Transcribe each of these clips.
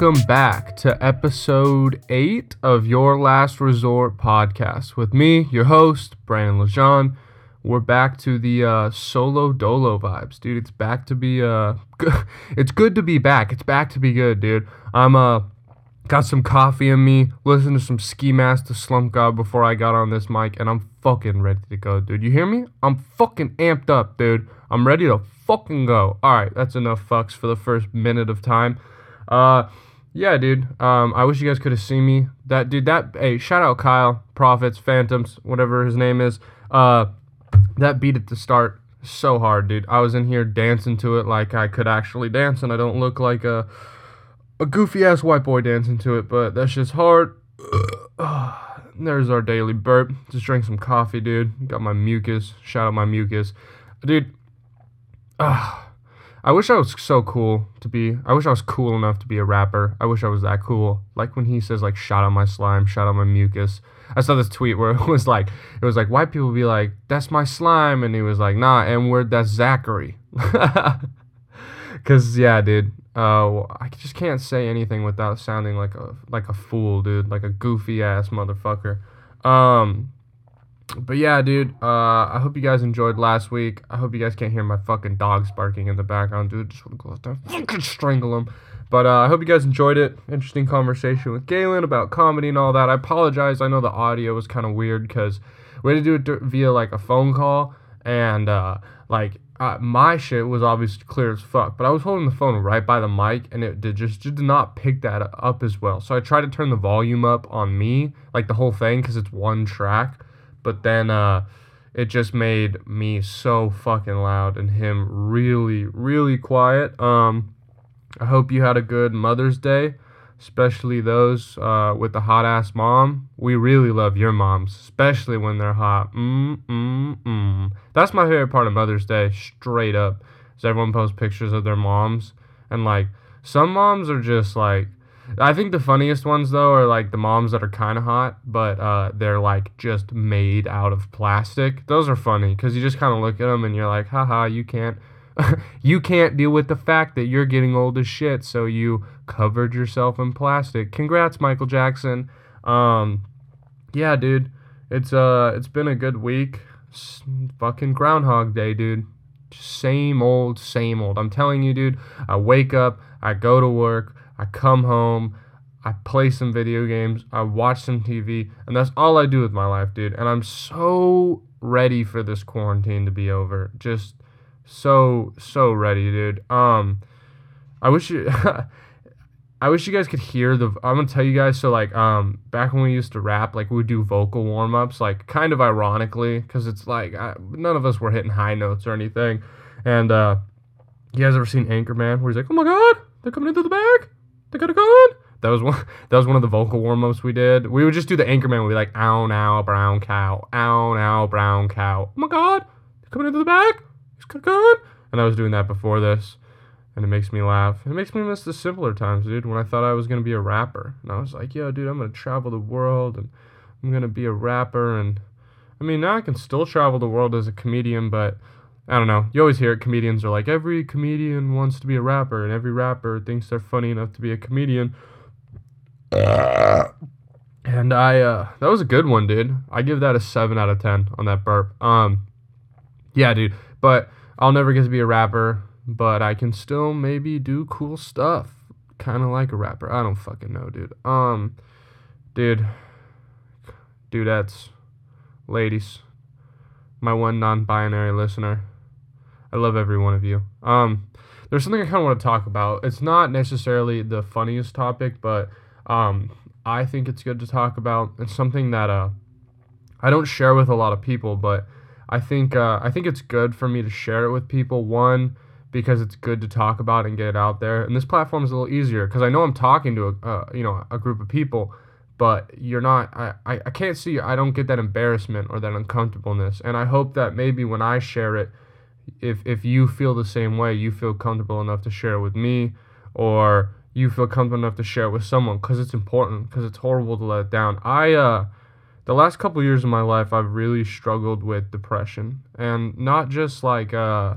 Welcome back to episode 8 of Your Last Resort podcast with me, your host, Brandon Lejean. We're back to the uh, solo dolo vibes, dude. It's back to be uh good. it's good to be back. It's back to be good, dude. I'm uh got some coffee in me, listened to some Ski Mask the Slump God before I got on this mic, and I'm fucking ready to go, dude. You hear me? I'm fucking amped up, dude. I'm ready to fucking go. Alright, that's enough fucks for the first minute of time. Uh yeah, dude. Um, I wish you guys could have seen me. That dude, that hey, shout out Kyle, Prophets, Phantoms, whatever his name is. Uh that beat at the start so hard, dude. I was in here dancing to it like I could actually dance, and I don't look like a a goofy ass white boy dancing to it, but that's just hard. There's our daily burp. Just drank some coffee, dude. Got my mucus. Shout out my mucus, dude. Uh, I wish I was so cool to be. I wish I was cool enough to be a rapper. I wish I was that cool. Like when he says like, "shot on my slime," shot on my mucus." I saw this tweet where it was like, it was like white people be like, "That's my slime," and he was like, "Nah, and word that's Zachary." Cause yeah, dude. Uh, I just can't say anything without sounding like a like a fool, dude, like a goofy ass motherfucker. Um, but yeah, dude. Uh, I hope you guys enjoyed last week. I hope you guys can't hear my fucking dogs barking in the background, dude. Just want to go out there, fucking strangle them. But uh, I hope you guys enjoyed it. Interesting conversation with Galen about comedy and all that. I apologize. I know the audio was kind of weird because we had to do it via like a phone call, and uh, like uh, my shit was obviously clear as fuck. But I was holding the phone right by the mic, and it did just, just did not pick that up as well. So I tried to turn the volume up on me, like the whole thing, because it's one track. But then uh, it just made me so fucking loud, and him really, really quiet. Um I hope you had a good Mother's Day, especially those uh, with the hot ass mom. We really love your moms, especially when they're hot. Mm, mm, mm. That's my favorite part of Mother's Day, straight up. Is everyone posts pictures of their moms. And like, some moms are just like, I think the funniest ones though are like the moms that are kind of hot, but uh, they're like just made out of plastic. Those are funny because you just kind of look at them and you're like, haha, you can't you can't deal with the fact that you're getting old as shit, so you covered yourself in plastic. Congrats, Michael Jackson. Um, yeah, dude, it's uh, it's been a good week. Fucking Groundhog Day, dude. Same old, same old. I'm telling you, dude. I wake up, I go to work, I come home. I play some video games, I watch some TV, and that's all I do with my life, dude. And I'm so ready for this quarantine to be over. Just so so ready, dude. Um, I wish you. I wish you guys could hear the. I'm gonna tell you guys. So like, um, back when we used to rap, like we would do vocal warm ups, like kind of ironically, because it's like I, none of us were hitting high notes or anything. And uh, you guys ever seen Anchorman, where he's like, "Oh my God, they're coming into the bag, they got a gun." That was one. That was one of the vocal warm ups we did. We would just do the Anchorman. We'd be like, "Ow, now, brown cow, ow, now, brown cow." Oh my God, they're coming into the bag gun. And I was doing that before this, and it makes me laugh. It makes me miss the simpler times, dude, when I thought I was gonna be a rapper. And I was like, yo, dude, I'm gonna travel the world and I'm gonna be a rapper. And I mean, now I can still travel the world as a comedian, but I don't know. You always hear it. Comedians are like, every comedian wants to be a rapper, and every rapper thinks they're funny enough to be a comedian. and I, uh, that was a good one, dude. I give that a seven out of ten on that burp. Um, yeah, dude. But I'll never get to be a rapper, but I can still maybe do cool stuff. Kind of like a rapper. I don't fucking know, dude. Um, dude, dudettes, ladies, my one non-binary listener. I love every one of you. Um, there's something I kind of want to talk about. It's not necessarily the funniest topic, but um, I think it's good to talk about. It's something that uh, I don't share with a lot of people, but I think uh, I think it's good for me to share it with people. One, because it's good to talk about and get it out there, and this platform is a little easier because I know I'm talking to a uh, you know a group of people, but you're not. I, I I can't see. I don't get that embarrassment or that uncomfortableness, and I hope that maybe when I share it, if if you feel the same way, you feel comfortable enough to share it with me, or you feel comfortable enough to share it with someone because it's important because it's horrible to let it down. I uh the last couple years of my life I've really struggled with depression and not just like uh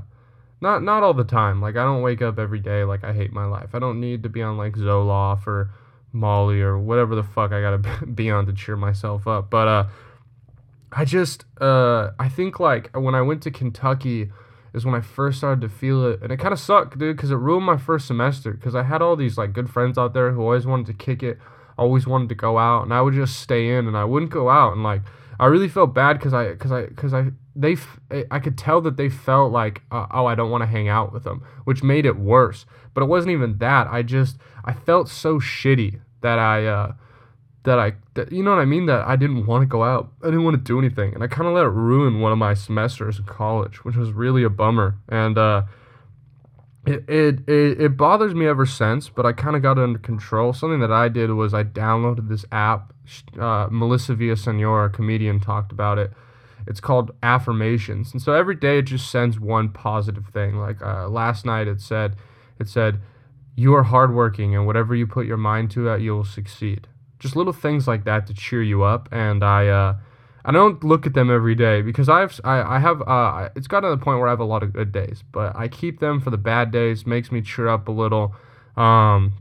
Not not all the time. Like I don't wake up every day like I hate my life. I don't need to be on like Zoloft or Molly or whatever the fuck I gotta be on to cheer myself up. But uh, I just uh, I think like when I went to Kentucky is when I first started to feel it, and it kind of sucked, dude, because it ruined my first semester. Because I had all these like good friends out there who always wanted to kick it, always wanted to go out, and I would just stay in, and I wouldn't go out, and like I really felt bad because I because I because I they I could tell that they felt like uh, oh I don't want to hang out with them, which made it worse. But it wasn't even that. I just I felt so shitty that I uh, that I that, you know what I mean that I didn't want to go out. I didn't want to do anything, and I kind of let it ruin one of my semesters in college, which was really a bummer. And uh, it, it it it bothers me ever since, but I kind of got it under control. Something that I did was I downloaded this app. Uh, Melissa Villasenor, a comedian, talked about it it's called affirmations, and so every day it just sends one positive thing. Like uh, last night, it said, it said, you are hardworking, and whatever you put your mind to, uh, you will succeed. Just little things like that to cheer you up, and I. Uh, I don't look at them every day because I've I, I have uh, it's gotten to the point where I have a lot of good days, but I keep them for the bad days. Makes me cheer up a little. Um,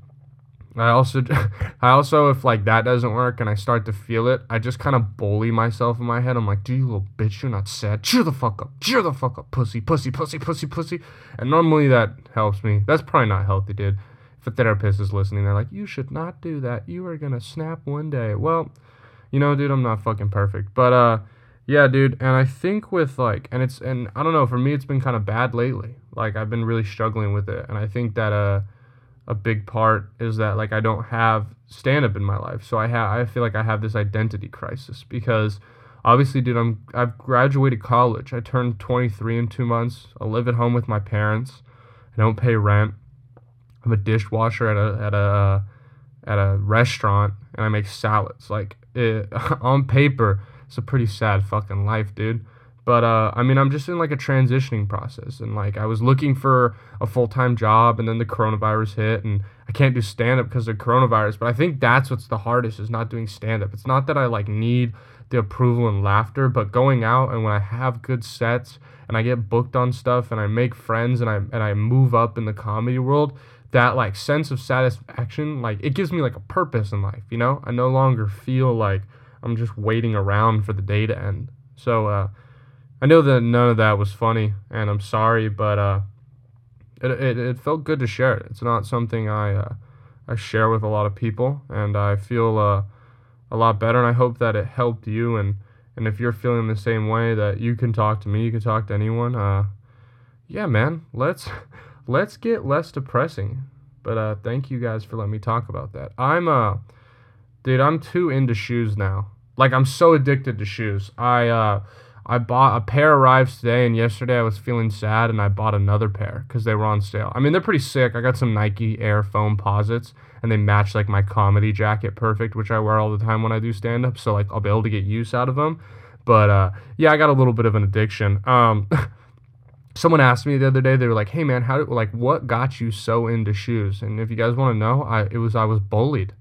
I also, I also, if like that doesn't work and I start to feel it, I just kind of bully myself in my head. I'm like, "Do you little bitch? You're not sad. Cheer the fuck up. Cheer the fuck up, pussy, pussy, pussy, pussy, pussy." And normally that helps me. That's probably not healthy, dude. If a therapist is listening, they're like, "You should not do that. You are gonna snap one day." Well, you know, dude, I'm not fucking perfect, but uh, yeah, dude. And I think with like, and it's and I don't know. For me, it's been kind of bad lately. Like I've been really struggling with it, and I think that uh a big part is that like I don't have stand up in my life. So I have I feel like I have this identity crisis because obviously dude I'm I've graduated college. I turned 23 in 2 months. I live at home with my parents. I don't pay rent. I'm a dishwasher at a at a at a restaurant and I make salads. Like it, on paper, it's a pretty sad fucking life, dude. But uh, I mean, I'm just in like a transitioning process, and like I was looking for a full time job, and then the coronavirus hit, and I can't do stand up because of coronavirus. But I think that's what's the hardest is not doing stand up. It's not that I like need the approval and laughter, but going out and when I have good sets and I get booked on stuff and I make friends and I and I move up in the comedy world, that like sense of satisfaction, like it gives me like a purpose in life. You know, I no longer feel like I'm just waiting around for the day to end. So. uh I know that none of that was funny, and I'm sorry, but uh, it, it, it felt good to share it. It's not something I uh, I share with a lot of people, and I feel uh, a lot better. And I hope that it helped you. And and if you're feeling the same way, that you can talk to me, you can talk to anyone. Uh, yeah, man, let's let's get less depressing. But uh, thank you guys for letting me talk about that. I'm uh, dude, I'm too into shoes now. Like I'm so addicted to shoes. I uh I bought a pair arrives today, and yesterday I was feeling sad, and I bought another pair because they were on sale. I mean, they're pretty sick. I got some Nike Air Foamposites, and they match like my comedy jacket perfect, which I wear all the time when I do stand up. So like I'll be able to get use out of them. But uh, yeah, I got a little bit of an addiction. Um, someone asked me the other day. They were like, "Hey man, how did like what got you so into shoes?" And if you guys want to know, I it was I was bullied.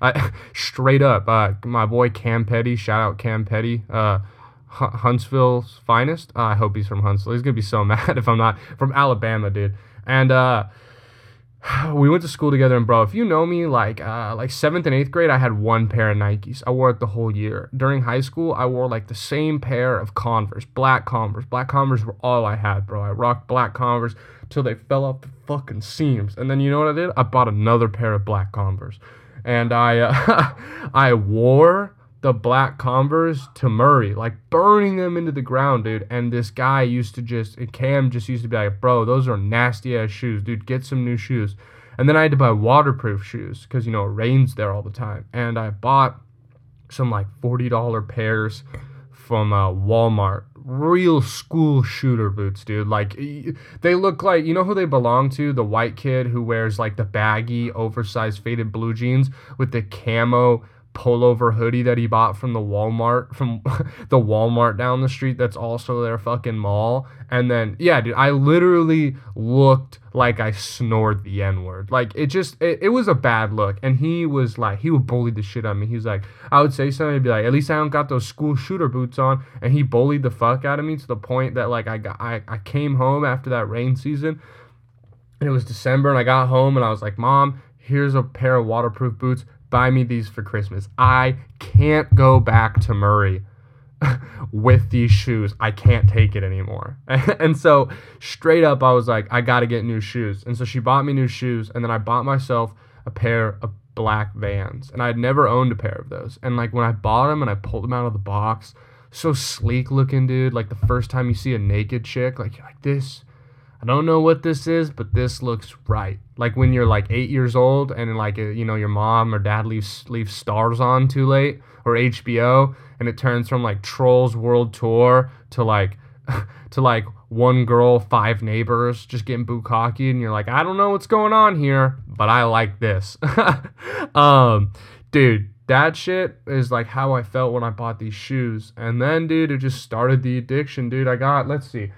I straight up. Uh, my boy Cam Petty, shout out Cam Petty. Uh, Huntsville's finest. Uh, I hope he's from Huntsville. He's gonna be so mad if I'm not from Alabama, dude. And uh, we went to school together, and bro, if you know me, like uh, like seventh and eighth grade, I had one pair of Nikes. I wore it the whole year. During high school, I wore like the same pair of Converse, black Converse. Black Converse were all I had, bro. I rocked black Converse till they fell off the fucking seams. And then you know what I did? I bought another pair of black Converse, and I uh, I wore the black Converse to Murray, like burning them into the ground, dude. And this guy used to just, Cam just used to be like, bro, those are nasty ass shoes, dude. Get some new shoes. And then I had to buy waterproof shoes because, you know, it rains there all the time. And I bought some like $40 pairs from uh, Walmart. Real school shooter boots, dude. Like, they look like, you know who they belong to? The white kid who wears like the baggy, oversized, faded blue jeans with the camo pullover hoodie that he bought from the Walmart from the Walmart down the street that's also their fucking mall. And then yeah, dude, I literally looked like I snored the N-word. Like it just it, it was a bad look. And he was like he would bully the shit out of me. He was like, I would say something, he'd be like, at least I don't got those school shooter boots on. And he bullied the fuck out of me to the point that like I got I, I came home after that rain season and it was December and I got home and I was like, Mom, here's a pair of waterproof boots buy me these for Christmas. I can't go back to Murray with these shoes. I can't take it anymore. and so straight up I was like, I got to get new shoes. And so she bought me new shoes and then I bought myself a pair of black Vans. And I had never owned a pair of those. And like when I bought them and I pulled them out of the box, so sleek looking, dude. Like the first time you see a naked chick, like you're like this I don't know what this is, but this looks right. Like when you're like eight years old and like uh, you know your mom or dad leaves leaves Starz on too late or HBO, and it turns from like Trolls World Tour to like to like one girl, five neighbors, just getting bukkake, and you're like, I don't know what's going on here, but I like this. um, dude, that shit is like how I felt when I bought these shoes. And then, dude, it just started the addiction, dude. I got, let's see,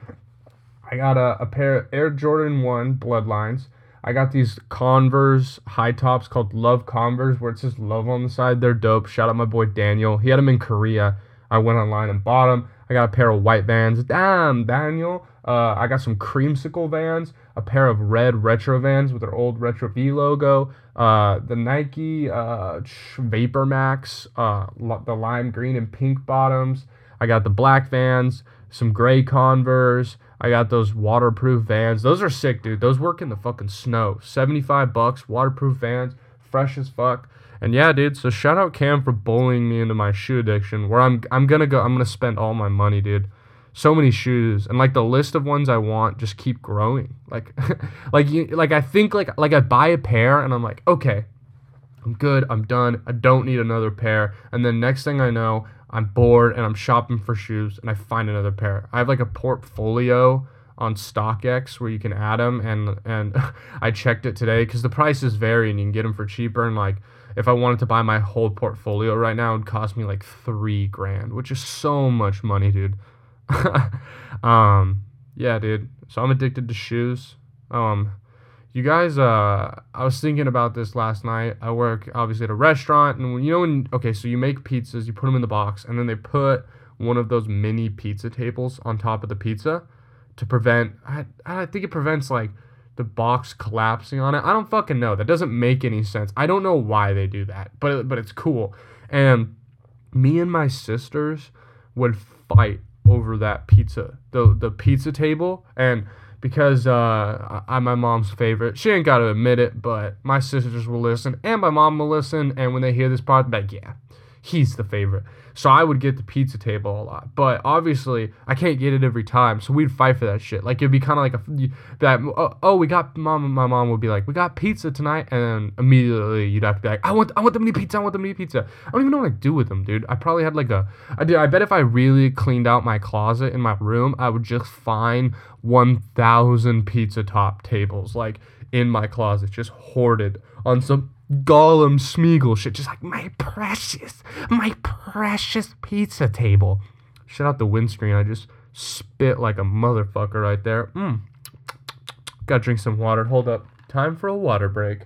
I got a, a pair of Air Jordan 1 Bloodlines. I got these Converse high tops called Love Converse, where it says love on the side. They're dope. Shout out my boy Daniel. He had them in Korea. I went online and bought them. I got a pair of white vans. Damn, Daniel. Uh, I got some creamsicle vans, a pair of red retro vans with their old Retro V logo, uh, the Nike uh, Vapor Max, uh, the lime green and pink bottoms. I got the black vans, some gray Converse. I got those waterproof vans. Those are sick, dude. Those work in the fucking snow. 75 bucks, waterproof vans, fresh as fuck. And yeah, dude, so shout out Cam for bullying me into my shoe addiction where I'm I'm going to go I'm going to spend all my money, dude. So many shoes and like the list of ones I want just keep growing. Like like you like I think like like I buy a pair and I'm like, "Okay, I'm good. I'm done. I don't need another pair." And then next thing I know, I'm bored and I'm shopping for shoes and I find another pair. I have like a portfolio on StockX where you can add them and and I checked it today because the prices vary and you can get them for cheaper and like if I wanted to buy my whole portfolio right now, it'd cost me like three grand, which is so much money, dude. um, yeah, dude. So I'm addicted to shoes. Um, you guys, uh, I was thinking about this last night. I work obviously at a restaurant, and when, you know when okay, so you make pizzas, you put them in the box, and then they put one of those mini pizza tables on top of the pizza to prevent. I I think it prevents like the box collapsing on it. I don't fucking know. That doesn't make any sense. I don't know why they do that, but but it's cool. And me and my sisters would fight over that pizza, the the pizza table, and because uh, I'm my mom's favorite. She ain't got to admit it, but my sisters will listen, and my mom will listen. And when they hear this part, like, yeah, he's the favorite. So I would get the pizza table a lot, but obviously I can't get it every time. So we'd fight for that shit. Like it'd be kind of like a that oh, oh, we got mom. My mom would be like we got pizza tonight, and then immediately you'd have to be like I want I want the mini pizza. I want the mini pizza. I don't even know what to do with them, dude. I probably had like a I did. I bet if I really cleaned out my closet in my room, I would just find one thousand pizza top tables like in my closet, just hoarded on some Gollum Smeagol shit. Just like, my precious, my precious pizza table. Shut out the windscreen. I just spit like a motherfucker right there. Mmm. Gotta drink some water. Hold up. Time for a water break.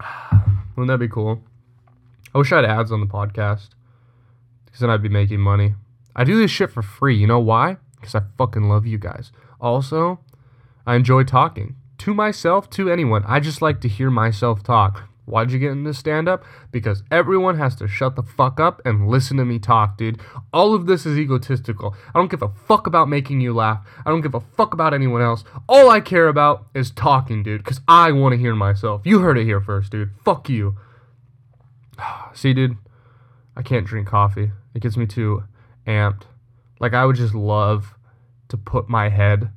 Wouldn't that be cool? I wish I had ads on the podcast. Because then I'd be making money. I do this shit for free. You know why? Because I fucking love you guys. Also, I enjoy talking to myself, to anyone. I just like to hear myself talk. Why'd you get into stand up? Because everyone has to shut the fuck up and listen to me talk, dude. All of this is egotistical. I don't give a fuck about making you laugh. I don't give a fuck about anyone else. All I care about is talking, dude, because I want to hear myself. You heard it here first, dude. Fuck you. See, dude, I can't drink coffee. It gets me too amped. Like, I would just love to put my head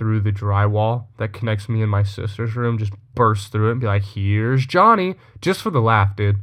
through the drywall that connects me and my sister's room, just burst through it and be like, "Here's Johnny," just for the laugh, dude.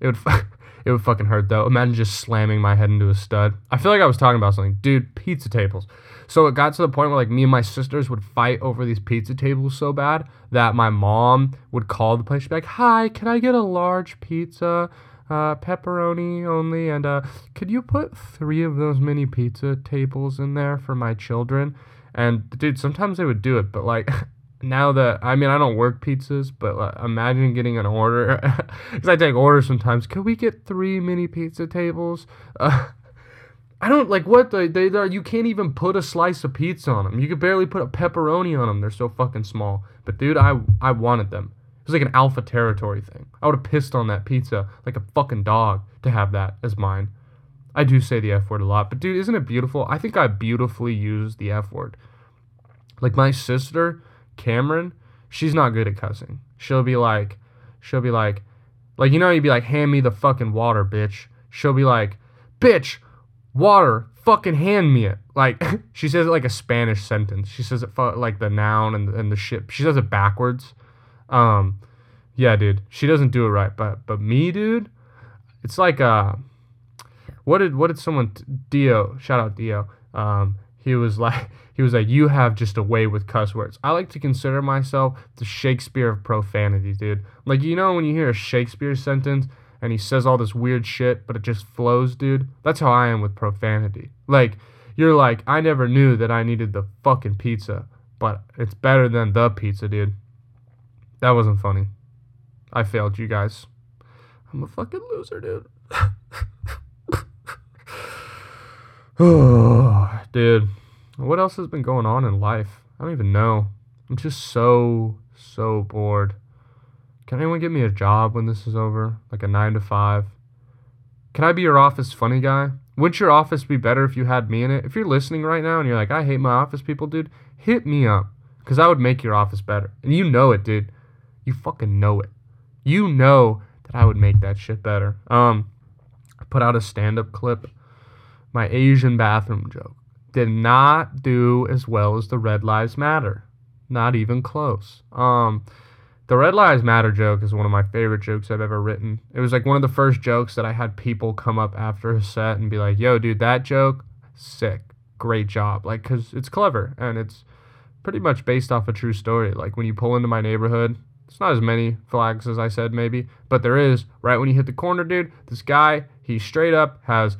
It would It would fucking hurt though. Imagine just slamming my head into a stud. I feel like I was talking about something. Dude, pizza tables. So it got to the point where like me and my sisters would fight over these pizza tables so bad that my mom would call the place. She'd be like, "Hi, can I get a large pizza, uh, pepperoni only, and uh, could you put three of those mini pizza tables in there for my children?" And dude, sometimes they would do it, but like now that I mean I don't work pizzas, but like, imagine getting an order because I take orders sometimes. Could we get three mini pizza tables? Uh, I don't like what they they are. You can't even put a slice of pizza on them. You could barely put a pepperoni on them. They're so fucking small. But dude, I I wanted them. It was like an alpha territory thing. I would have pissed on that pizza like a fucking dog to have that as mine. I do say the F word a lot, but dude, isn't it beautiful? I think I beautifully use the F word. Like my sister, Cameron, she's not good at cussing. She'll be like, she'll be like, like you know, you'd be like, hand me the fucking water, bitch. She'll be like, bitch, water, fucking hand me it. Like she says it like a Spanish sentence. She says it fu- like the noun and and the shit. She says it backwards. Um, yeah, dude, she doesn't do it right. But but me, dude, it's like uh, what did what did someone Dio shout out Dio? Um, he was like he was like you have just a way with cuss words. I like to consider myself the Shakespeare of profanity, dude. Like you know when you hear a Shakespeare sentence and he says all this weird shit, but it just flows, dude. That's how I am with profanity. Like, you're like, I never knew that I needed the fucking pizza, but it's better than the pizza, dude. That wasn't funny. I failed you guys. I'm a fucking loser, dude. dude, what else has been going on in life? I don't even know. I'm just so, so bored. Can anyone get me a job when this is over? Like a 9 to 5? Can I be your office funny guy? Wouldn't your office be better if you had me in it? If you're listening right now and you're like, I hate my office people, dude, hit me up. Because I would make your office better. And you know it, dude. You fucking know it. You know that I would make that shit better. Um, I put out a stand up clip. My Asian bathroom joke did not do as well as the Red Lives Matter. Not even close. Um, the Red Lives Matter joke is one of my favorite jokes I've ever written. It was like one of the first jokes that I had people come up after a set and be like, yo, dude, that joke, sick. Great job. Like, because it's clever and it's pretty much based off a true story. Like, when you pull into my neighborhood, it's not as many flags as I said, maybe, but there is. Right when you hit the corner, dude, this guy, he straight up has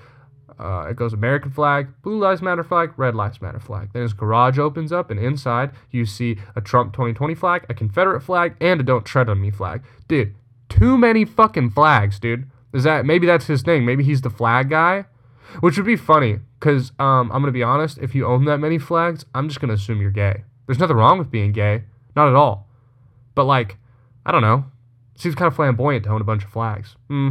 uh, it goes American flag, Blue Lives Matter flag, Red Lives Matter flag. Then his garage opens up, and inside you see a Trump 2020 flag, a Confederate flag, and a Don't Tread on Me flag. Dude, too many fucking flags, dude. Is that maybe that's his thing? Maybe he's the flag guy, which would be funny. Cause um, I'm gonna be honest, if you own that many flags, I'm just gonna assume you're gay. There's nothing wrong with being gay, not at all. But like, I don't know. Seems kind of flamboyant to own a bunch of flags. Hmm.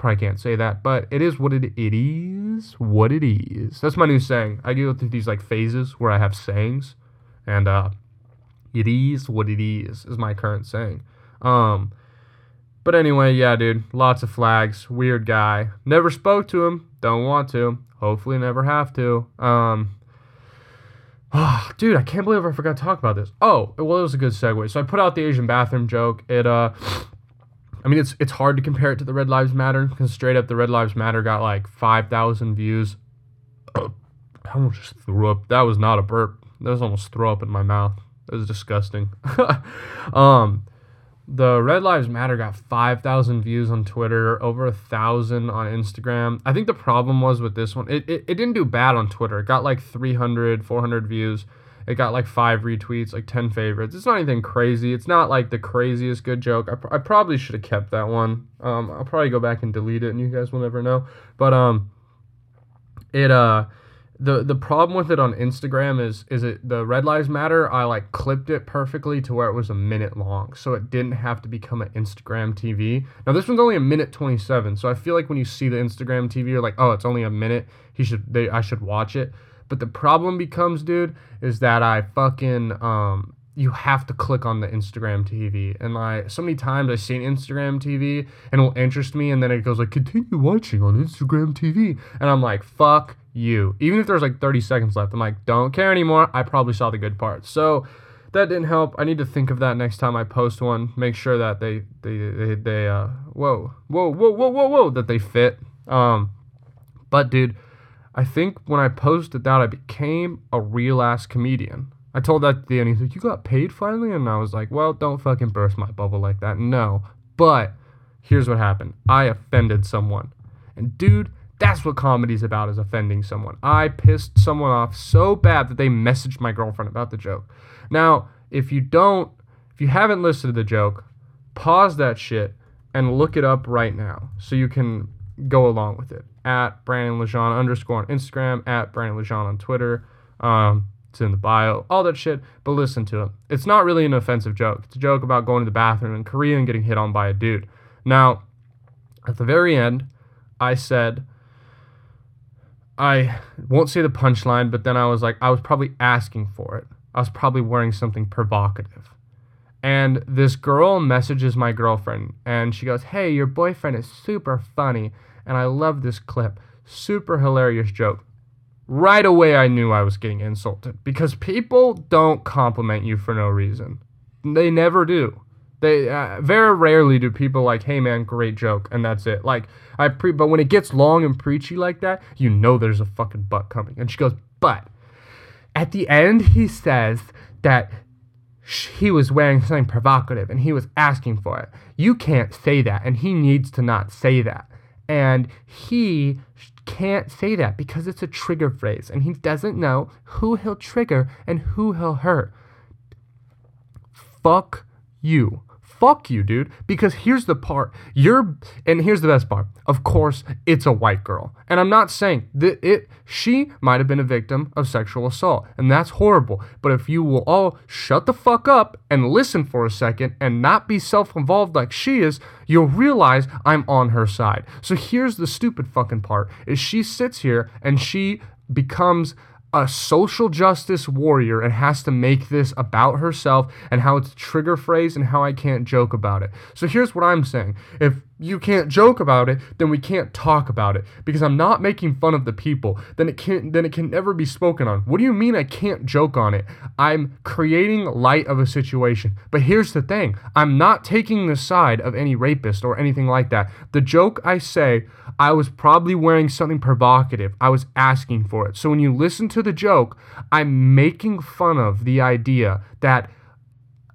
Probably can't say that, but it is what it, it is. What it is. That's my new saying. I go through these like phases where I have sayings, and uh, it is what it is is my current saying. Um, but anyway, yeah, dude, lots of flags. Weird guy. Never spoke to him. Don't want to. Hopefully, never have to. Um, oh, dude, I can't believe I forgot to talk about this. Oh, well, it was a good segue. So I put out the Asian bathroom joke. It uh I mean, it's it's hard to compare it to the Red Lives Matter because straight up, the Red Lives Matter got like five thousand views. I almost just threw up. That was not a burp. That was almost throw up in my mouth. It was disgusting. um, the Red Lives Matter got 5,000 views on Twitter, over a thousand on Instagram. I think the problem was with this one, it, it, it didn't do bad on Twitter. It got like 300, 400 views. It got like five retweets, like 10 favorites. It's not anything crazy. It's not like the craziest good joke. I, pr- I probably should have kept that one. Um, I'll probably go back and delete it and you guys will never know. But, um, it, uh, the the problem with it on Instagram is is it the Red Lives Matter I like clipped it perfectly to where it was a minute long so it didn't have to become an Instagram TV. Now this one's only a minute 27 so I feel like when you see the Instagram TV you're like oh it's only a minute he should they I should watch it. But the problem becomes, dude, is that I fucking um you have to click on the Instagram TV. And like so many times I've seen Instagram TV and it'll interest me and then it goes like continue watching on Instagram TV. And I'm like, fuck you. Even if there's like 30 seconds left, I'm like, don't care anymore. I probably saw the good parts. So that didn't help. I need to think of that next time I post one. Make sure that they they they, they uh whoa whoa whoa whoa whoa whoa that they fit. Um, but dude, I think when I posted that, I became a real ass comedian. I told that to the end. He's like, "You got paid finally," and I was like, "Well, don't fucking burst my bubble like that." No, but here's what happened. I offended someone, and dude. That's what comedy's about is offending someone. I pissed someone off so bad that they messaged my girlfriend about the joke. Now, if you don't, if you haven't listened to the joke, pause that shit and look it up right now so you can go along with it. At Brandon Lejean underscore on Instagram, at Brandon Lejean on Twitter. Um, it's in the bio, all that shit, but listen to it. It's not really an offensive joke. It's a joke about going to the bathroom in Korea and getting hit on by a dude. Now, at the very end, I said, I won't say the punchline, but then I was like, I was probably asking for it. I was probably wearing something provocative. And this girl messages my girlfriend and she goes, Hey, your boyfriend is super funny and I love this clip. Super hilarious joke. Right away, I knew I was getting insulted because people don't compliment you for no reason. They never do. They uh, very rarely do people like, "Hey man, great joke," and that's it. Like I pre, but when it gets long and preachy like that, you know there's a fucking butt coming. And she goes, "But at the end, he says that he was wearing something provocative and he was asking for it. You can't say that, and he needs to not say that. And he can't say that because it's a trigger phrase, and he doesn't know who he'll trigger and who he'll hurt. Fuck you fuck you, dude. Because here's the part. You're and here's the best part. Of course, it's a white girl. And I'm not saying that it she might have been a victim of sexual assault, and that's horrible. But if you will all shut the fuck up and listen for a second and not be self-involved like she is, you'll realize I'm on her side. So here's the stupid fucking part. Is she sits here and she becomes a social justice warrior and has to make this about herself and how it's a trigger phrase and how I can't joke about it. So here's what I'm saying. If you can't joke about it, then we can't talk about it because I'm not making fun of the people. Then it can't then it can never be spoken on. What do you mean I can't joke on it? I'm creating light of a situation. But here's the thing. I'm not taking the side of any rapist or anything like that. The joke I say, I was probably wearing something provocative. I was asking for it. So when you listen to the joke, I'm making fun of the idea that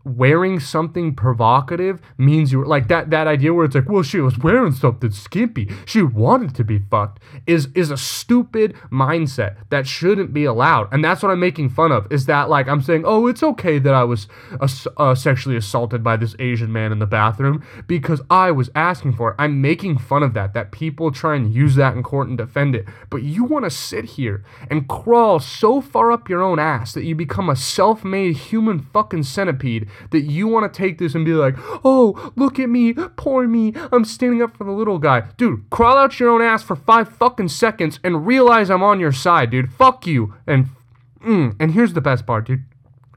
wearing something provocative means you are like that that idea where it's like well she was wearing something skimpy. She wanted to be fucked is is a stupid mindset that shouldn't be allowed. And that's what i'm making fun of is that like i'm saying oh it's okay that i was uh, sexually assaulted by this asian man in the bathroom because i was asking for it. I'm making fun of that that people try and use that in court and defend it. But you want to sit here and crawl so far up your own ass that you become a self-made human fucking centipede that you want to take this and be like, oh, look at me, poor me, I'm standing up for the little guy. Dude, crawl out your own ass for five fucking seconds and realize I'm on your side, dude. Fuck you. And, mm, and here's the best part, dude.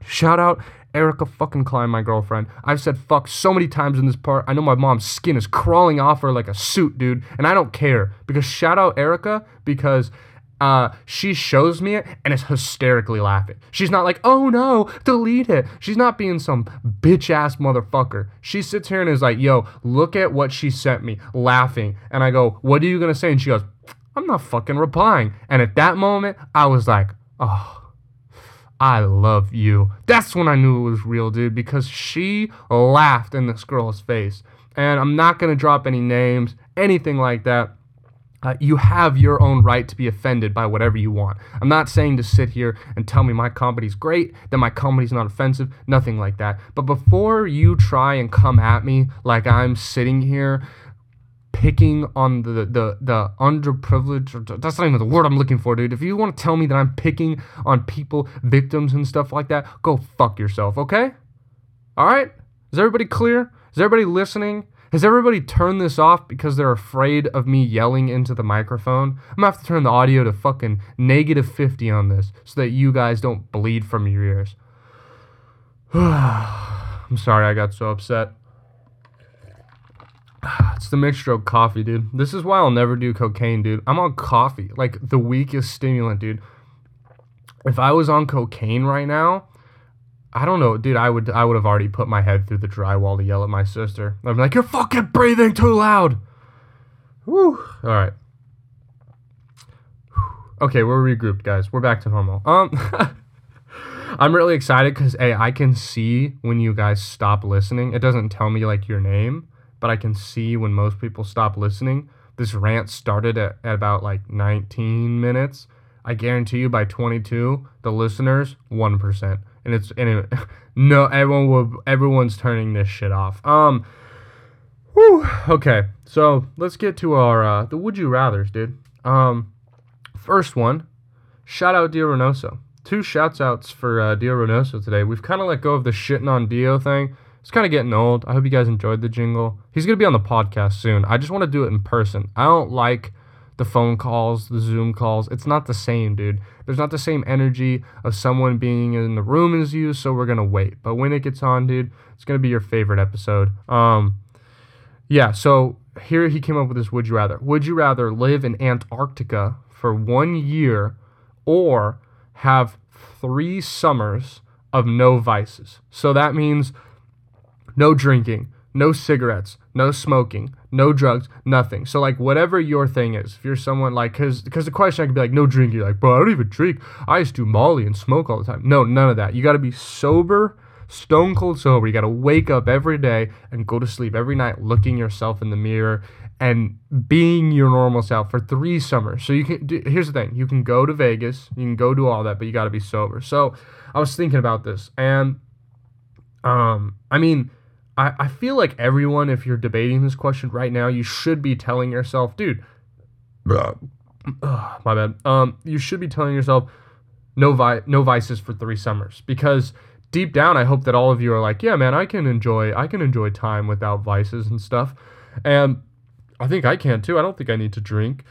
Shout out Erica fucking Klein, my girlfriend. I've said fuck so many times in this part. I know my mom's skin is crawling off her like a suit, dude. And I don't care. Because shout out Erica because uh, she shows me it and is hysterically laughing. She's not like, oh no, delete it. She's not being some bitch ass motherfucker. She sits here and is like, yo, look at what she sent me, laughing. And I go, what are you gonna say? And she goes, I'm not fucking replying. And at that moment, I was like, oh. I love you. That's when I knew it was real, dude, because she laughed in this girl's face. And I'm not gonna drop any names, anything like that uh, you have your own right to be offended by whatever you want. I'm not saying to sit here and tell me my comedy's great, that my comedy's not offensive, nothing like that. But before you try and come at me like I'm sitting here picking on the the the underprivileged that's not even the word I'm looking for, dude. If you want to tell me that I'm picking on people, victims and stuff like that, go fuck yourself, okay? All right? Is everybody clear? Is everybody listening? Has everybody turned this off because they're afraid of me yelling into the microphone? I'm gonna have to turn the audio to fucking negative 50 on this so that you guys don't bleed from your ears. I'm sorry I got so upset. It's the mixture of coffee, dude. This is why I'll never do cocaine, dude. I'm on coffee, like the weakest stimulant, dude. If I was on cocaine right now, I don't know, dude. I would I would have already put my head through the drywall to yell at my sister. I'm like, you're fucking breathing too loud. All right. Okay, we're regrouped, guys. We're back to normal. Um, I'm really excited because hey, I can see when you guys stop listening. It doesn't tell me like your name, but I can see when most people stop listening. This rant started at, at about like 19 minutes. I guarantee you by 22, the listeners, 1%. And it's, and it, no, everyone will, everyone's turning this shit off. Um, whew, okay. So let's get to our, uh, the would you rathers, dude. Um, first one, shout out Dio Reynoso. Two shouts outs for uh, Dio Reynoso today. We've kind of let go of the shitting on Dio thing. It's kind of getting old. I hope you guys enjoyed the jingle. He's to be on the podcast soon. I just want to do it in person. I don't like the phone calls, the Zoom calls. It's not the same, dude. There's not the same energy of someone being in the room as you, so we're to wait. But when it gets on, dude, it's to be your favorite episode. Um yeah, so here he came up with this would you rather. Would you rather live in Antarctica for 1 year or have 3 summers of no vices? So that means no drinking, no cigarettes, no smoking, no drugs, nothing. So like whatever your thing is, if you're someone like, cause, cause the question I could be like, no drinking, like, bro, I don't even drink. I just do Molly and smoke all the time. No, none of that. You got to be sober, stone cold sober. You got to wake up every day and go to sleep every night, looking yourself in the mirror and being your normal self for three summers. So you can. Do, here's the thing: you can go to Vegas, you can go do all that, but you got to be sober. So I was thinking about this, and um, I mean I, I feel like everyone, if you're debating this question right now, you should be telling yourself, dude, ugh, my bad. Um, you should be telling yourself, no vi- no vices for three summers because deep down, I hope that all of you are like, yeah, man, I can enjoy, I can enjoy time without vices and stuff, and I think I can too. I don't think I need to drink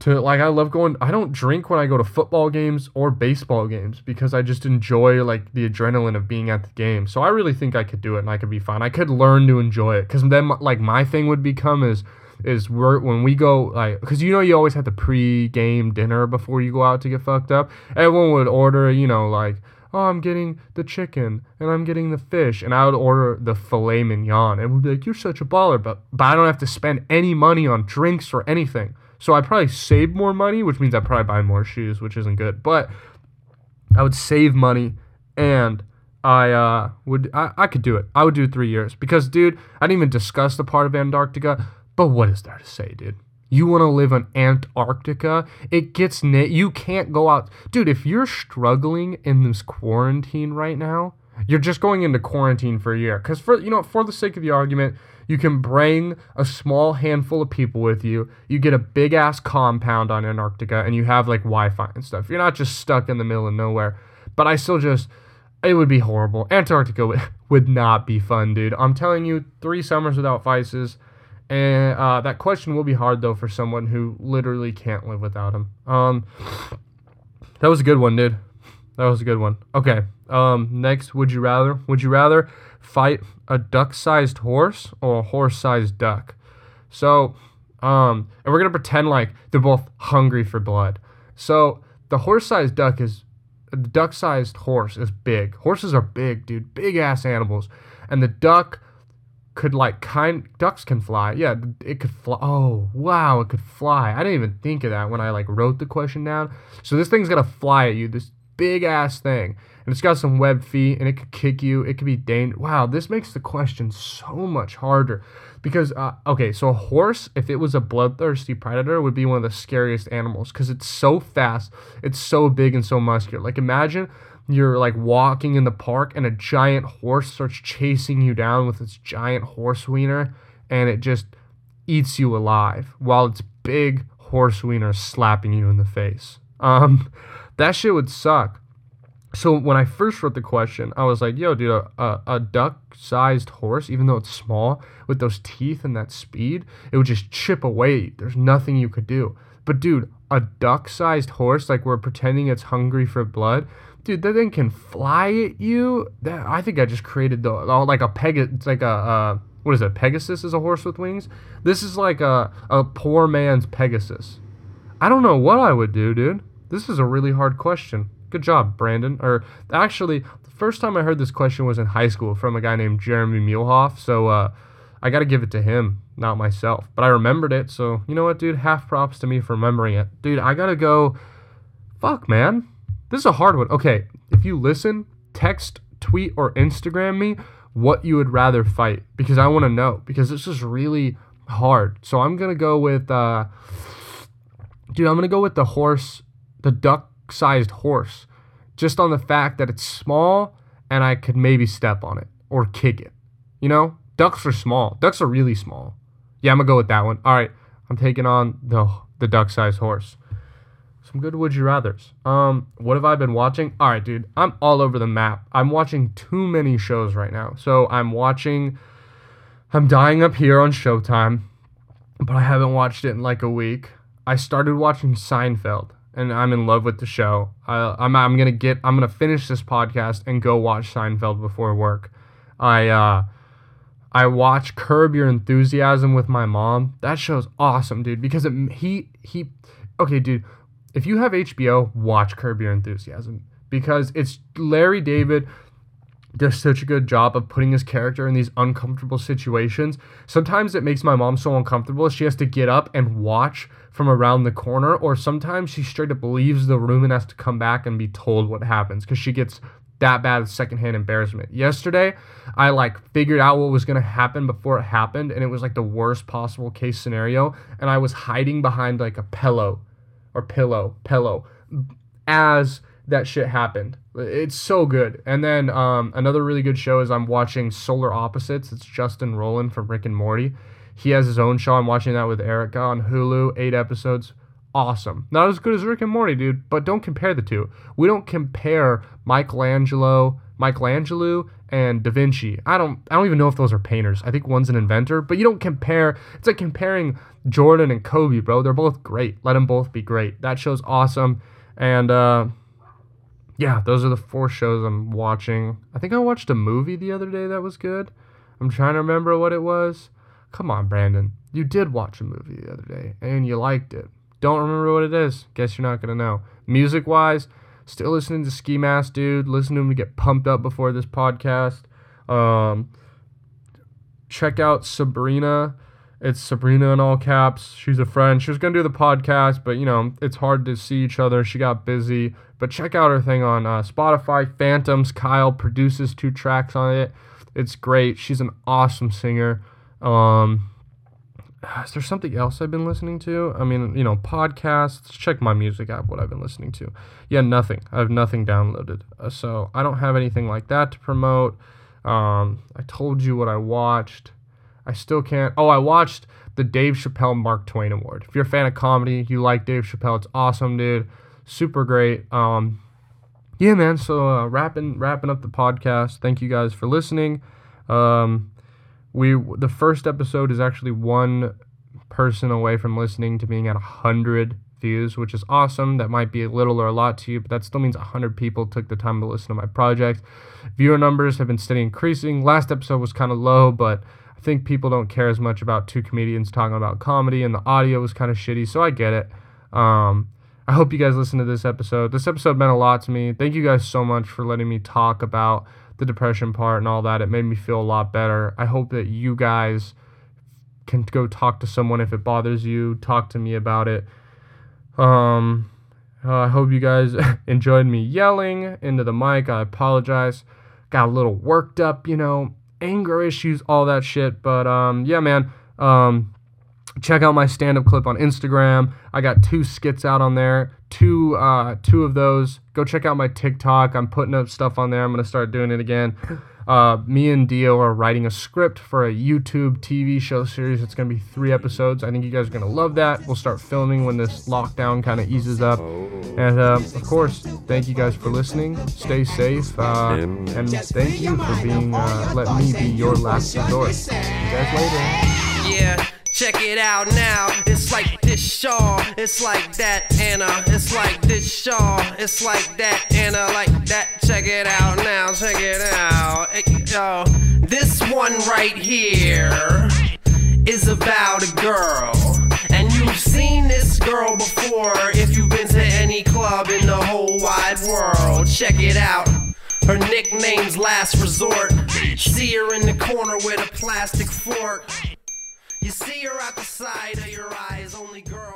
to like I love going I don't drink when I go to football games or baseball games because I just enjoy like the adrenaline of being at the game. So I really think I could do it and I could be fine. I could learn to enjoy it cuz then like my thing would become is is we're, when we go like because you know you always have the pre-game dinner before you go out to get fucked up. Everyone would order you know like oh I'm getting the chicken and I'm getting the fish and I would order the filet mignon and we'd be like you're such a baller but but I don't have to spend any money on drinks or anything. So I probably save more money, which means I probably buy more shoes, which isn't good. But I would save money and I uh, would I, I could do it. I would do three years because, dude, I didn't even discuss the part of Antarctica. But what is there to say, dude? You want to live in Antarctica? It gets na- you can't go out, dude. If you're struggling in this quarantine right now, you're just going into quarantine for a year. Because for you know, for the sake of the argument, you can bring a small handful of people with you. You get a big ass compound on Antarctica and you have like Wi Fi and stuff. You're not just stuck in the middle of nowhere. But I still just, it would be horrible. Antarctica would, would not be fun, dude. I'm telling you, three summers without vices. And uh, that question will be hard though for someone who literally can't live without them. Um, that was a good one, dude. That was a good one. Okay. Um, next, would you rather? Would you rather fight a duck-sized horse or a horse-sized duck? So, um, and we're gonna pretend like they're both hungry for blood. So the horse-sized duck is the duck-sized horse is big. Horses are big, dude, big ass animals, and the duck could like kind ducks can fly. Yeah, it could fly. Oh, wow, it could fly. I didn't even think of that when I like wrote the question down. So this thing's gonna fly at you. This big ass thing. And it's got some web feet and it could kick you. It could be dangerous. Wow, this makes the question so much harder. Because, uh, okay, so a horse, if it was a bloodthirsty predator, would be one of the scariest animals because it's so fast, it's so big and so muscular. Like, imagine you're like walking in the park and a giant horse starts chasing you down with its giant horse wiener and it just eats you alive while its big horse wiener slapping you in the face. Um, that shit would suck. So when I first wrote the question, I was like, "Yo, dude, a, a, a duck-sized horse, even though it's small, with those teeth and that speed, it would just chip away. There's nothing you could do." But dude, a duck-sized horse, like we're pretending it's hungry for blood, dude, that thing can fly at you. That I think I just created the like a peg. Like a uh, what is it? Pegasus is a horse with wings. This is like a a poor man's Pegasus. I don't know what I would do, dude. This is a really hard question. Good job, Brandon. Or actually, the first time I heard this question was in high school from a guy named Jeremy Muehlhoff. So uh, I got to give it to him, not myself. But I remembered it. So you know what, dude? Half props to me for remembering it. Dude, I got to go. Fuck, man. This is a hard one. Okay, if you listen, text, tweet, or Instagram me what you would rather fight because I want to know because this is really hard. So I'm gonna go with, uh, dude. I'm gonna go with the horse, the duck-sized horse, just on the fact that it's small and I could maybe step on it or kick it. You know, ducks are small. Ducks are really small. Yeah, I'm gonna go with that one. All right, I'm taking on the the duck-sized horse. Some good would you rather's. Um, what have I been watching? All right, dude, I'm all over the map. I'm watching too many shows right now. So I'm watching. I'm dying up here on Showtime, but I haven't watched it in like a week. I started watching Seinfeld, and I'm in love with the show. I, I'm I'm gonna get. I'm gonna finish this podcast and go watch Seinfeld before work. I uh. I watch Curb Your Enthusiasm with my mom. That show's awesome, dude. Because it, he he, okay, dude if you have HBO, watch Curb Your Enthusiasm because it's Larry David does such a good job of putting his character in these uncomfortable situations. Sometimes it makes my mom so uncomfortable she has to get up and watch from around the corner, or sometimes she straight up leaves the room and has to come back and be told what happens because she gets that bad secondhand embarrassment. Yesterday, I like figured out what was gonna happen before it happened, and it was like the worst possible case scenario, and I was hiding behind like a pillow or pillow, pillow, as that shit happened. It's so good. And then um, another really good show is I'm watching Solar Opposites. It's Justin Roiland from Rick and Morty. He has his own show. I'm watching that with Erica on Hulu. Eight episodes. Awesome. Not as good as Rick and Morty, dude, but don't compare the two. We don't compare Michelangelo, Michelangelo and Da Vinci. I don't I don't even know if those are painters. I think one's an inventor, but you don't compare. It's like comparing Jordan and Kobe, bro. They're both great. Let them both be great. That show's awesome. And uh yeah, those are the four shows I'm watching. I think I watched a movie the other day that was good. I'm trying to remember what it was. Come on, Brandon. You did watch a movie the other day and you liked it. Don't remember what it is. Guess you're not going to know. Music wise, still listening to Ski Mask, dude. Listen to him to get pumped up before this podcast. Um, check out Sabrina. It's Sabrina in all caps. She's a friend. She was gonna do the podcast, but you know it's hard to see each other. She got busy. But check out her thing on uh, Spotify. Phantoms. Kyle produces two tracks on it. It's great. She's an awesome singer. Um, is there something else I've been listening to? I mean, you know, podcasts. Check my music app. What I've been listening to. Yeah, nothing. I have nothing downloaded, uh, so I don't have anything like that to promote. Um, I told you what I watched. I still can't. Oh, I watched the Dave Chappelle Mark Twain Award. If you're a fan of comedy, you like Dave Chappelle. It's awesome, dude. Super great. Um, yeah, man. So uh, wrapping wrapping up the podcast. Thank you guys for listening. Um, we the first episode is actually one person away from listening to being at a 100 views which is awesome that might be a little or a lot to you but that still means 100 people took the time to listen to my project viewer numbers have been steady increasing last episode was kind of low but think people don't care as much about two comedians talking about comedy and the audio was kind of shitty so i get it um, i hope you guys listen to this episode this episode meant a lot to me thank you guys so much for letting me talk about the depression part and all that. It made me feel a lot better. I hope that you guys can go talk to someone if it bothers you. Talk to me about it. Um, uh, I hope you guys enjoyed me yelling into the mic. I apologize. Got a little worked up, you know, anger issues, all that shit. But um, yeah, man. Um, check out my stand-up clip on Instagram. I got two skits out on there. Two uh two of those. Go check out my TikTok. I'm putting up stuff on there. I'm gonna start doing it again. Uh, me and Dio are writing a script for a YouTube TV show series. It's gonna be three episodes. I think you guys are gonna love that. We'll start filming when this lockdown kind of eases up. And uh, of course, thank you guys for listening. Stay safe, uh, and thank you for being uh, let me be your last resort. You guys later. Yeah. Check it out now. It's like this shaw. It's like that Anna. It's like this shaw. It's like that Anna. Like that. Check it out now. Check it out. yo, this one right here is about a girl. And you've seen this girl before if you've been to any club in the whole wide world. Check it out. Her nickname's Last Resort. See her in the corner with a plastic fork. You see her at the side of your eyes, only girl